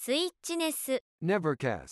スイッチネス Nevercast.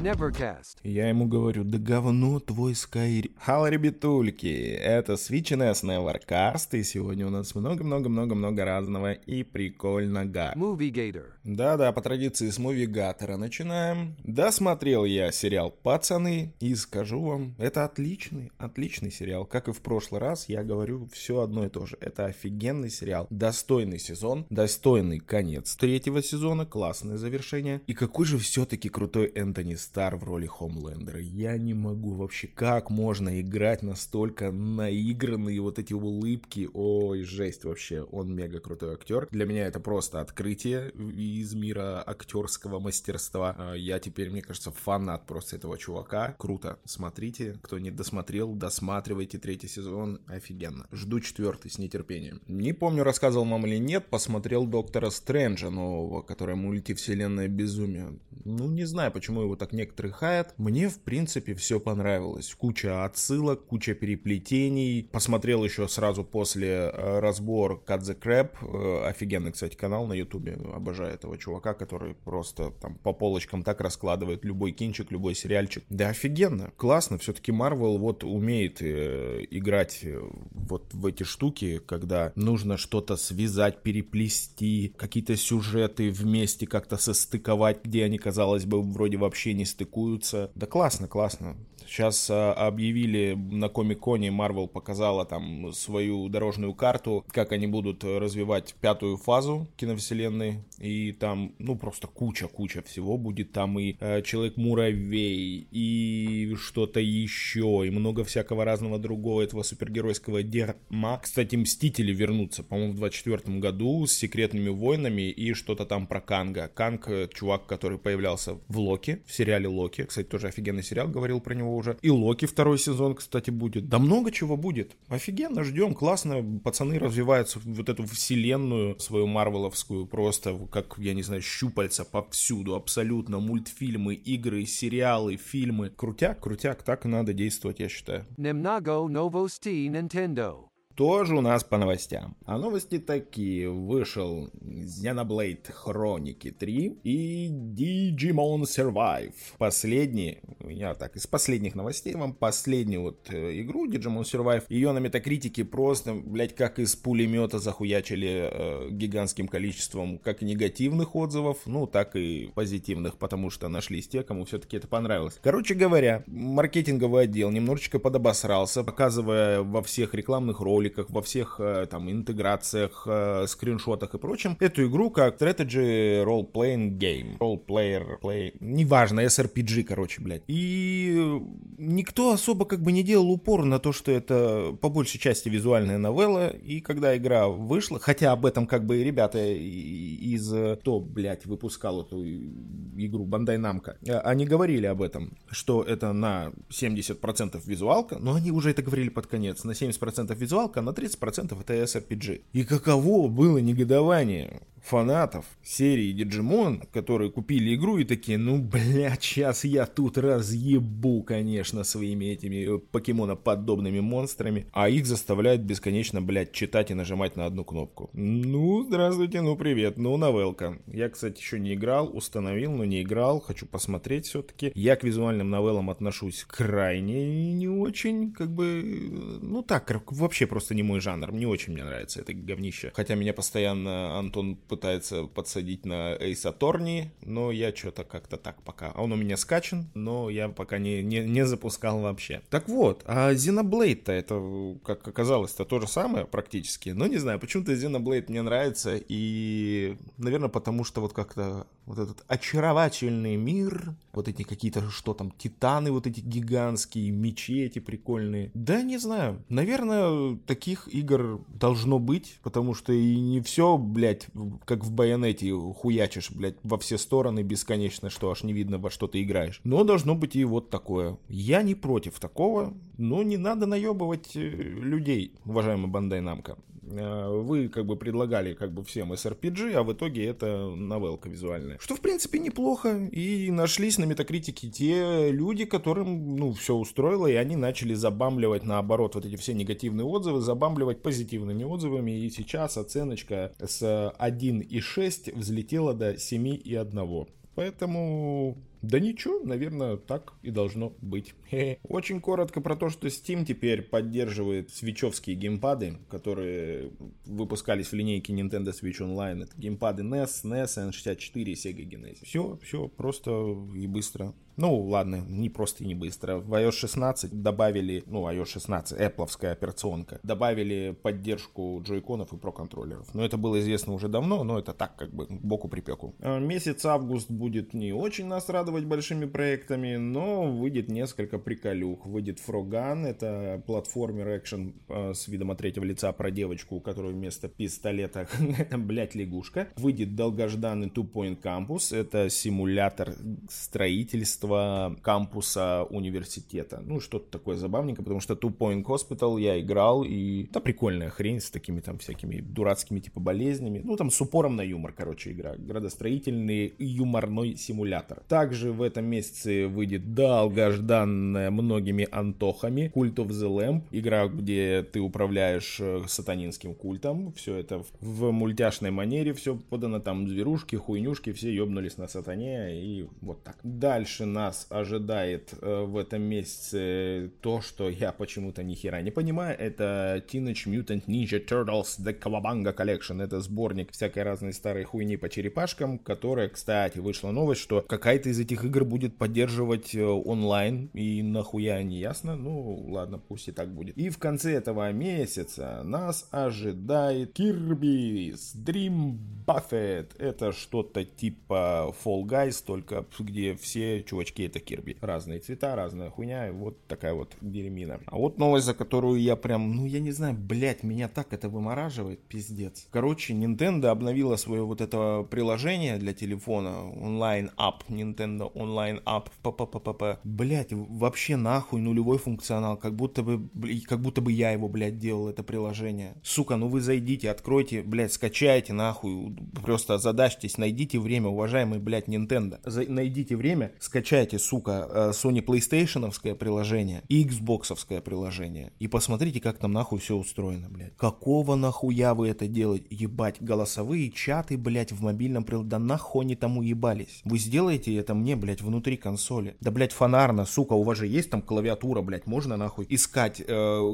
Nevercast. Я ему говорю, да говно твой Skyrim. Хало, ребятульки, это Switch Nevercast, и сегодня у нас много-много-много-много разного и прикольного. Movie Gator. Да-да, по традиции с мувигатора начинаем. Досмотрел я сериал «Пацаны», и скажу вам, это отличный, отличный сериал. Как и в прошлый раз, я говорю все одно и то же. Это офигенный сериал, достойный сезон, достойный конец третьего сезона, классное завершение. И какой же все-таки крутой Энтони Стар в роли Хомлендера. Я не могу вообще, как можно играть настолько наигранные вот эти улыбки. Ой, жесть вообще, он мега крутой актер. Для меня это просто открытие из мира актерского мастерства. А Я теперь, мне кажется, фанат просто этого чувака. Круто. Смотрите. Кто не досмотрел, досматривайте третий сезон. Офигенно. Жду четвертый с нетерпением. Не помню, рассказывал вам или нет, посмотрел Доктора Стрэнджа нового, который мультивселенная безумие. Ну, не знаю, почему его так некоторые хаят. Мне, в принципе, все понравилось. Куча отсылок, куча переплетений. Посмотрел еще сразу после э, разбор Cut the Crab. Э, офигенный, кстати, канал на ютубе. Обожаю этого чувака, который просто там по полочкам так раскладывает любой кинчик, любой сериальчик. Да офигенно, классно. Все-таки Marvel вот умеет э, играть э, вот в эти штуки, когда нужно что-то связать, переплести, какие-то сюжеты вместе как-то состыковать, где они, казалось бы, вроде вообще не стыкуются. Да классно, классно. Сейчас а, объявили на Комик-Коне, Marvel показала там свою дорожную карту, как они будут развивать пятую фазу киновселенной. И там, ну, просто куча-куча всего будет. Там и э, Человек-муравей, и что-то еще, и много всякого разного другого этого супергеройского дерьма. Кстати, Мстители вернутся, по-моему, в 24 году с секретными войнами и что-то там про Канга. Канг, э, чувак, который появлялся в Локи, в сериале Локи. Кстати, тоже офигенный сериал, говорил про него уже. И Локи второй сезон, кстати, будет. Да много чего будет. Офигенно, ждем, классно. Пацаны развиваются вот эту вселенную свою марвеловскую просто, как, я не знаю, щупальца повсюду. Абсолютно. Мультфильмы, игры, сериалы, фильмы. Крутяк, крутяк. Так и надо действовать, я считаю. Nemnago Novosti Nintendo. Тоже у нас по новостям. А новости такие. Вышел Xenoblade Хроники 3 и Digimon Survive. Последний, я так, из последних новостей вам последнюю вот э, игру Digimon Survive. Ее на метакритике просто, блять, как из пулемета захуячили э, гигантским количеством как негативных отзывов, ну, так и позитивных, потому что нашлись те, кому все-таки это понравилось. Короче говоря, маркетинговый отдел немножечко подобосрался, показывая во всех рекламных роликах, во всех э, там интеграциях, э, скриншотах и прочем, эту игру как strategy role-playing game. Role-player, play, неважно, SRPG, короче, блядь. И никто особо как бы не делал упор на то, что это по большей части визуальная новелла, и когда игра вышла, хотя об этом как бы ребята и- из, э, кто, блядь, выпускал эту игру, Намка, э, они говорили об этом, что это на 70% визуалка, но они уже это говорили под конец, на 70% визуалка, на 30% это SRPG. И каково было негодование фанатов серии Digimon, которые купили игру и такие, ну, блядь, сейчас я тут разъебу, конечно, своими этими э, покемоноподобными монстрами, а их заставляют бесконечно, блядь, читать и нажимать на одну кнопку. Ну, здравствуйте, ну, привет, ну, новелка. Я, кстати, еще не играл, установил, но не играл, хочу посмотреть все-таки. Я к визуальным новеллам отношусь крайне не очень, как бы, э, ну, так, вообще просто не мой жанр. Мне очень мне нравится это говнище. Хотя меня постоянно Антон пытается подсадить на Эйс Аторни, но я что-то как-то так пока. Он у меня скачан, но я пока не, не, не запускал вообще. Так вот, а Xenoblade-то это, как оказалось-то, то же самое практически. Но не знаю, почему-то Xenoblade мне нравится, и, наверное, потому что вот как-то вот этот очаровательный мир, вот эти какие-то, что там, титаны вот эти гигантские, мечи эти прикольные. Да, не знаю. Наверное, таких игр должно быть, потому что и не все, блядь, как в байонете хуячишь, блядь, во все стороны бесконечно, что аж не видно, во что ты играешь. Но должно быть и вот такое. Я не против такого, но не надо наебывать э, людей, уважаемый Бандай Намка. Э, вы как бы предлагали как бы всем SRPG, а в итоге это новелка визуальная. Что в принципе неплохо. И нашлись на метакритике те люди, которым ну все устроило, и они начали забамливать наоборот вот эти все негативные отзывы, забамливать позитивными отзывами. И сейчас оценочка с 1,6 взлетела до 7,1. Поэтому да ничего, наверное, так и должно быть. Очень коротко про то, что Steam теперь поддерживает свечевские геймпады, которые выпускались в линейке Nintendo Switch Online. Это геймпады NES, NES, N64 и Sega Genesis. Все, все просто и быстро. Ну, ладно, не просто и не быстро. В iOS 16 добавили, ну, iOS 16, Apple операционка, добавили поддержку джойконов и про-контроллеров. Но это было известно уже давно, но это так, как бы, боку припеку. А, месяц август будет не очень нас радовать большими проектами, но выйдет несколько приколюх. Выйдет Фроган, это платформер экшен э, с видом от третьего лица про девочку, у которой вместо пистолета, блять, лягушка. Выйдет долгожданный Two Point Campus, это симулятор строительства кампуса университета. Ну, что-то такое забавненькое, потому что Two Point Hospital я играл, и это прикольная хрень с такими там всякими дурацкими типа болезнями. Ну, там с упором на юмор, короче, игра. Градостроительный юморной симулятор. Также в этом месяце выйдет долгожданная многими антохами Cult of the Lamp. Игра, где ты управляешь э, сатанинским культом. Все это в мультяшной манере все подано. Там зверушки, хуйнюшки, все ебнулись на сатане и вот так. Дальше нас ожидает э, в этом месяце то, что я почему-то ни хера не понимаю, это Teenage Mutant Ninja Turtles The Kawabanga Collection. Это сборник всякой разной старой хуйни по черепашкам, которая, кстати, вышла новость, что какая-то из этих игр будет поддерживать э, онлайн, и нахуя не ясно, ну ладно, пусть и так будет. И в конце этого месяца нас ожидает Kirby's Dream Buffet. Это что-то типа Fall Guys, только где все чувачки это Кирби. Разные цвета, разная хуйня, вот такая вот дерьмина. А вот новость, за которую я прям, ну я не знаю, блять, меня так это вымораживает, пиздец. Короче, Nintendo обновила свое вот это приложение для телефона, онлайн ап, Nintendo онлайн ап, п-п-п-п-п. Блять, вообще нахуй нулевой функционал, как будто бы, как будто бы я его, блядь, делал это приложение. Сука, ну вы зайдите, откройте, блядь, скачайте нахуй, просто задачтесь, найдите время, уважаемый, блядь, Nintendo. За, найдите время, скачайте сука, э, Sony PlayStation приложение и Xbox приложение. И посмотрите, как там нахуй все устроено, блядь. Какого нахуя вы это делаете? Ебать, голосовые чаты, блядь, в мобильном приложении. Да нахуй они там уебались? Вы сделаете это мне, блядь, внутри консоли. Да, блядь, фонарно, сука, у вас же есть там клавиатура, блядь, можно нахуй искать э,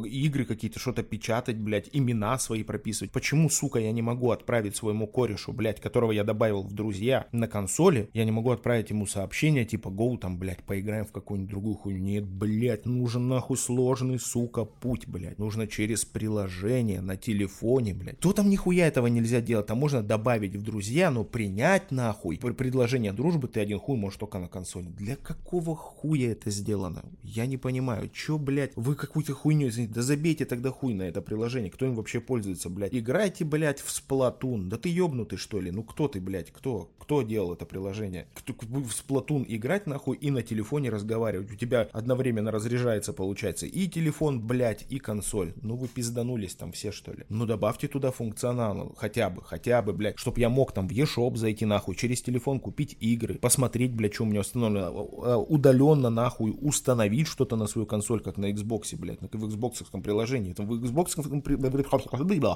игры какие-то, что-то печатать, блядь, имена свои прописывать. Почему, сука, я не могу отправить своему корешу, блядь, которого я добавил в друзья на консоли, я не могу отправить ему сообщение типа гоу там, блядь, поиграем в какую-нибудь другую хуйню. Нет, блядь, нужен нахуй сложный, сука, путь, блядь. Нужно через приложение на телефоне, блядь. То там нихуя этого нельзя делать. Там можно добавить в друзья, но принять нахуй предложение дружбы ты один хуй можешь только на консоли. Для какого хуя это сделано? Я не понимаю. Чё, блядь, вы какую-то хуйню, извините, да забейте тогда хуй на это приложение. Кто им вообще пользуется, блядь? Играйте, блядь, в Splatoon. Да ты ёбнутый, что ли? Ну кто ты, блядь, кто? Кто делал это приложение? Кто в Splatoon играть нахуй и на телефоне разговаривать? У тебя одновременно разряжается, получается, и телефон, блядь, и консоль. Ну вы пизданулись там все, что ли? Ну добавьте туда функционал, хотя бы, хотя бы, блядь, чтоб я мог там в eShop зайти нахуй, через телефон купить игры, посмотреть, блядь, что у меня установлено, а, удаленно нахуй установить что-то на свою консоль, как на Xbox, блядь, в Xbox приложении. Там в Xbox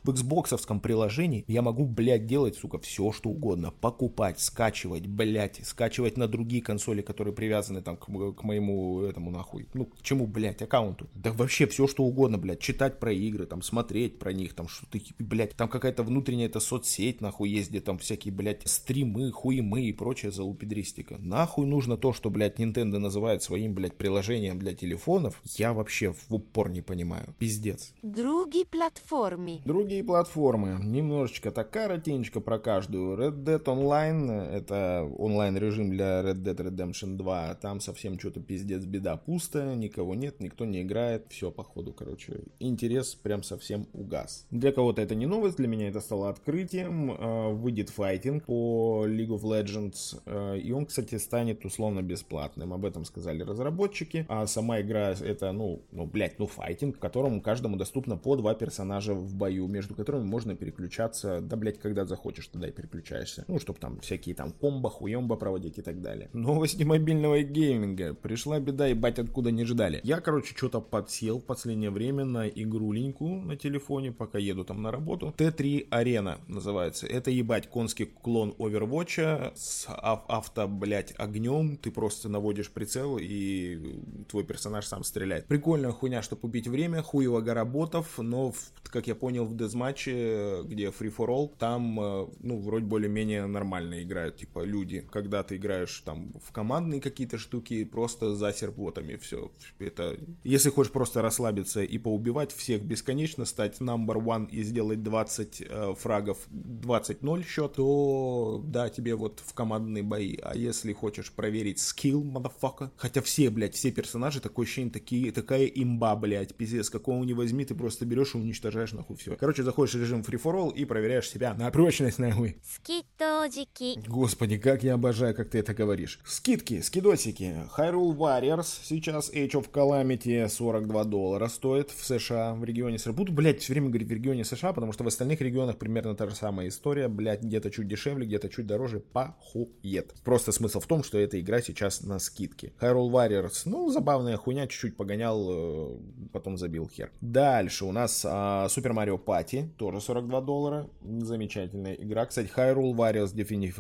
в Xbox приложении я могу, блядь, делать, сука, все, что угодно, покупать, скачивать, блять, скачивать на другие консоли, которые привязаны там к, к моему этому нахуй. Ну, к чему, блять, аккаунту? Да вообще все что угодно, блядь, читать про игры, там, смотреть про них, там, что-то, блядь, там какая-то внутренняя эта соцсеть, нахуй, есть, где там всякие, блядь, стримы, хуемы и прочая залупедристика. Нахуй нужно то, что, блядь, Nintendo называет своим, блядь, приложением для телефонов, я вообще в упор не понимаю. Пиздец. Другие платформы. Другие платформы. Немножечко так коротенько про каждую. Red Dead Online это онлайн-режим для Red Dead Redemption 2. Там совсем что-то пиздец беда. Пусто, никого нет, никто не играет. Все, походу, короче. Интерес прям совсем угас. Для кого-то это не новость, для меня это стало открытием. А, выйдет файтинг по League of Legends. А, и он, кстати, станет условно бесплатным. Об этом сказали разработчики. А сама игра это, ну, ну, блядь, ну, файтинг, в котором каждому доступно по два персонажа в бою, между которыми можно переключаться, да, блядь, когда захочешь, тогда и переключаешься. Ну, чтобы там всякие там комбо, хуемба проводить и так далее. Новости мобильного гейминга. Пришла беда, и бать откуда не ждали. Я, короче, что-то подсел в последнее время на игруленьку на телефоне, пока еду там на работу. Т3 Арена называется. Это, ебать, конский клон Overwatch с авто, блядь, огнем. Ты просто наводишь прицел, и твой персонаж сам стреляет. Прикольная хуйня, чтобы убить время, хуево гора ботов, но, как я понял, в дезматче, где Free for All, там, э, ну, вроде более-менее нормально играют, типа, люди. Когда ты играешь там в командные какие-то штуки, просто за серботами все. Это, если хочешь просто расслабиться и поубивать всех бесконечно, стать number one и сделать 20 э, фрагов 20-0 счет, то да, тебе вот в командные бои. А если хочешь проверить скилл, motherfucker, хотя все, блядь, все персонажи, такое ощущение, такие, такая имба, блядь, пиздец, какого не возьми, ты просто берешь и уничтожаешь нахуй все. Короче, заходишь в режим free for all и проверяешь себя на прочность нахуй. Скидожики. Господи, как я обожаю, как ты это говоришь. Скидки, скидосики. Hyrule Warriors сейчас Age of Calamity 42 доллара стоит в США, в регионе США. Буду, блядь, все время говорить в регионе США, потому что в остальных регионах примерно та же самая история, блядь, где-то чуть дешевле, где-то чуть дороже, похует. Просто смысл в том, что эта игра сейчас на скидке. Hyrule Warriors, ну, забавная хуйня, чуть-чуть погонял, э, потом забил хер. Дальше у нас Super Mario Party, тоже 42 доллара, замечательная игра. Кстати, Hyrule Warriors Definitive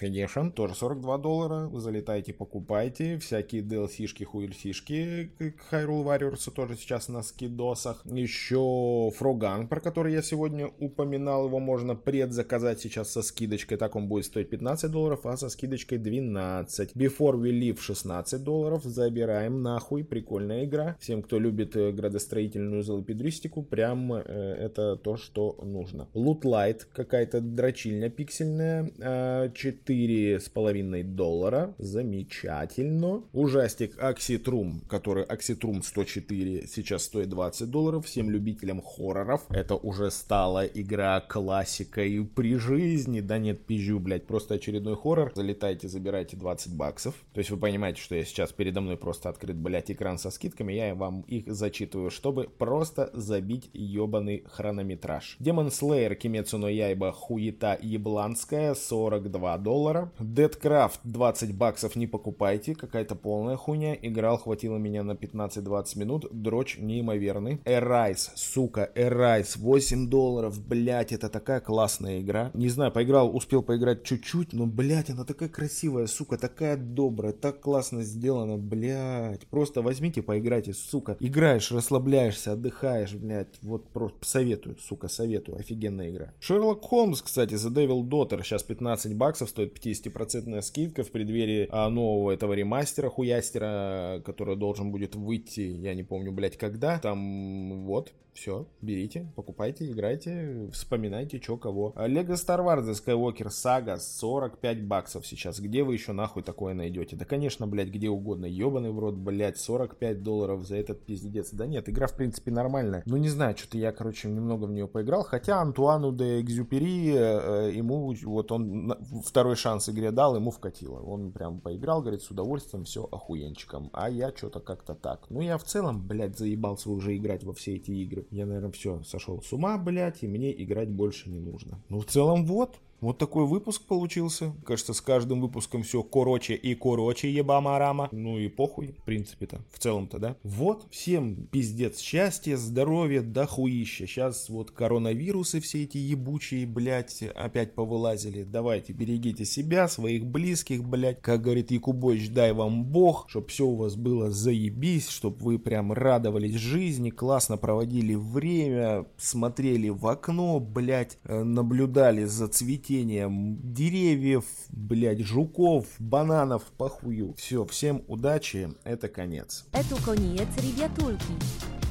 Edition, тоже 42 доллара, залетайте, покупайте, всякие DLC-шки, хуэльсишки к Hyrule Warriors тоже сейчас на скидосах. Еще Фроган, про который я сегодня упоминал, его можно предзаказать сейчас со скидочкой, так он будет стоить 15 долларов, а со скидочкой 12. Before We Live 16 долларов, забираем нахуй, прикольная игра. Всем, кто любит э, градостроительную залопедристику, прям э, это то, что нужно. Light, какая-то дрочильня пиксельная, э, 4,5 доллара, замечательно. Ужастик Axitrum, который Axitrum 104, сейчас стоит 20 долларов. Всем любителям хорроров, это уже стала игра классикой при жизни. Да нет, пизжу, блядь, просто очередной хоррор. Залетайте, забирайте 20 баксов. То есть вы понимаете, что я сейчас передо мной просто открыт, блядь, экран со скидками. Я вам их зачитываю, чтобы просто забить ебаный хронометраж. Demon Slayer Kimetsu no Yaiba хуета ебланская 42 доллара. Deadcraft 20 баксов не покупайте, какая-то полная хуйня. Играл, хватило меня на 15-20 минут. Дрочь неимоверный. Arise, сука, Arise 8 долларов, блять, это такая классная игра. Не знаю, поиграл, успел поиграть чуть-чуть, но, блять, она такая красивая, сука, такая добрая, так классно сделана, блять. Просто возьмите, поиграйте, сука. Играешь, расслабляешься, отдыхаешь, блять. Вот просто советую, сука, советую. Офигенная игра. Шерлок Холмс, кстати, The Devil Daughter сейчас 15 баксов, стоит 50% скидка в преддверии а, нового этого ремастера, хуястера, который должен будет выйти, я не помню, блять, когда. Там, вот, все, берите, покупайте, играйте, вспоминайте, что кого. Лего Star Wars The Skywalker Saga 45 баксов сейчас. Где вы еще нахуй такое найдете? Да, конечно, блядь, где угодно. Ебаный в рот, блядь, 45 долларов за этот пиздец. Да нет, игра, в принципе, нормальная. Ну, не знаю, что-то я, короче, немного в нее поиграл. Хотя Антуану де Экзюпери, э, ему, вот он второй шанс игре дал, ему вкатило. Он прям поиграл, говорит, с удовольствием, все охуенчиком. А я что-то как-то так. Ну, я в целом, блядь, заебался уже играть во все эти игры. Я, наверное, все, сошел с ума, блядь, и мне играть больше не нужно. Ну, в целом, вот. Вот такой выпуск получился. Кажется, с каждым выпуском все короче и короче, ебама-рама. Ну и похуй, в принципе-то, в целом-то, да. Вот, всем пиздец счастья, здоровья, да хуища. Сейчас вот коронавирусы все эти ебучие, блядь, опять повылазили. Давайте, берегите себя, своих близких, блядь. Как говорит Якубович, дай вам бог, чтоб все у вас было заебись, чтоб вы прям радовались жизни, классно проводили время, смотрели в окно, блядь, э, наблюдали за цветением цветением деревьев, блядь, жуков, бананов, похую. Все, всем удачи, это конец. Это конец, ребятульки.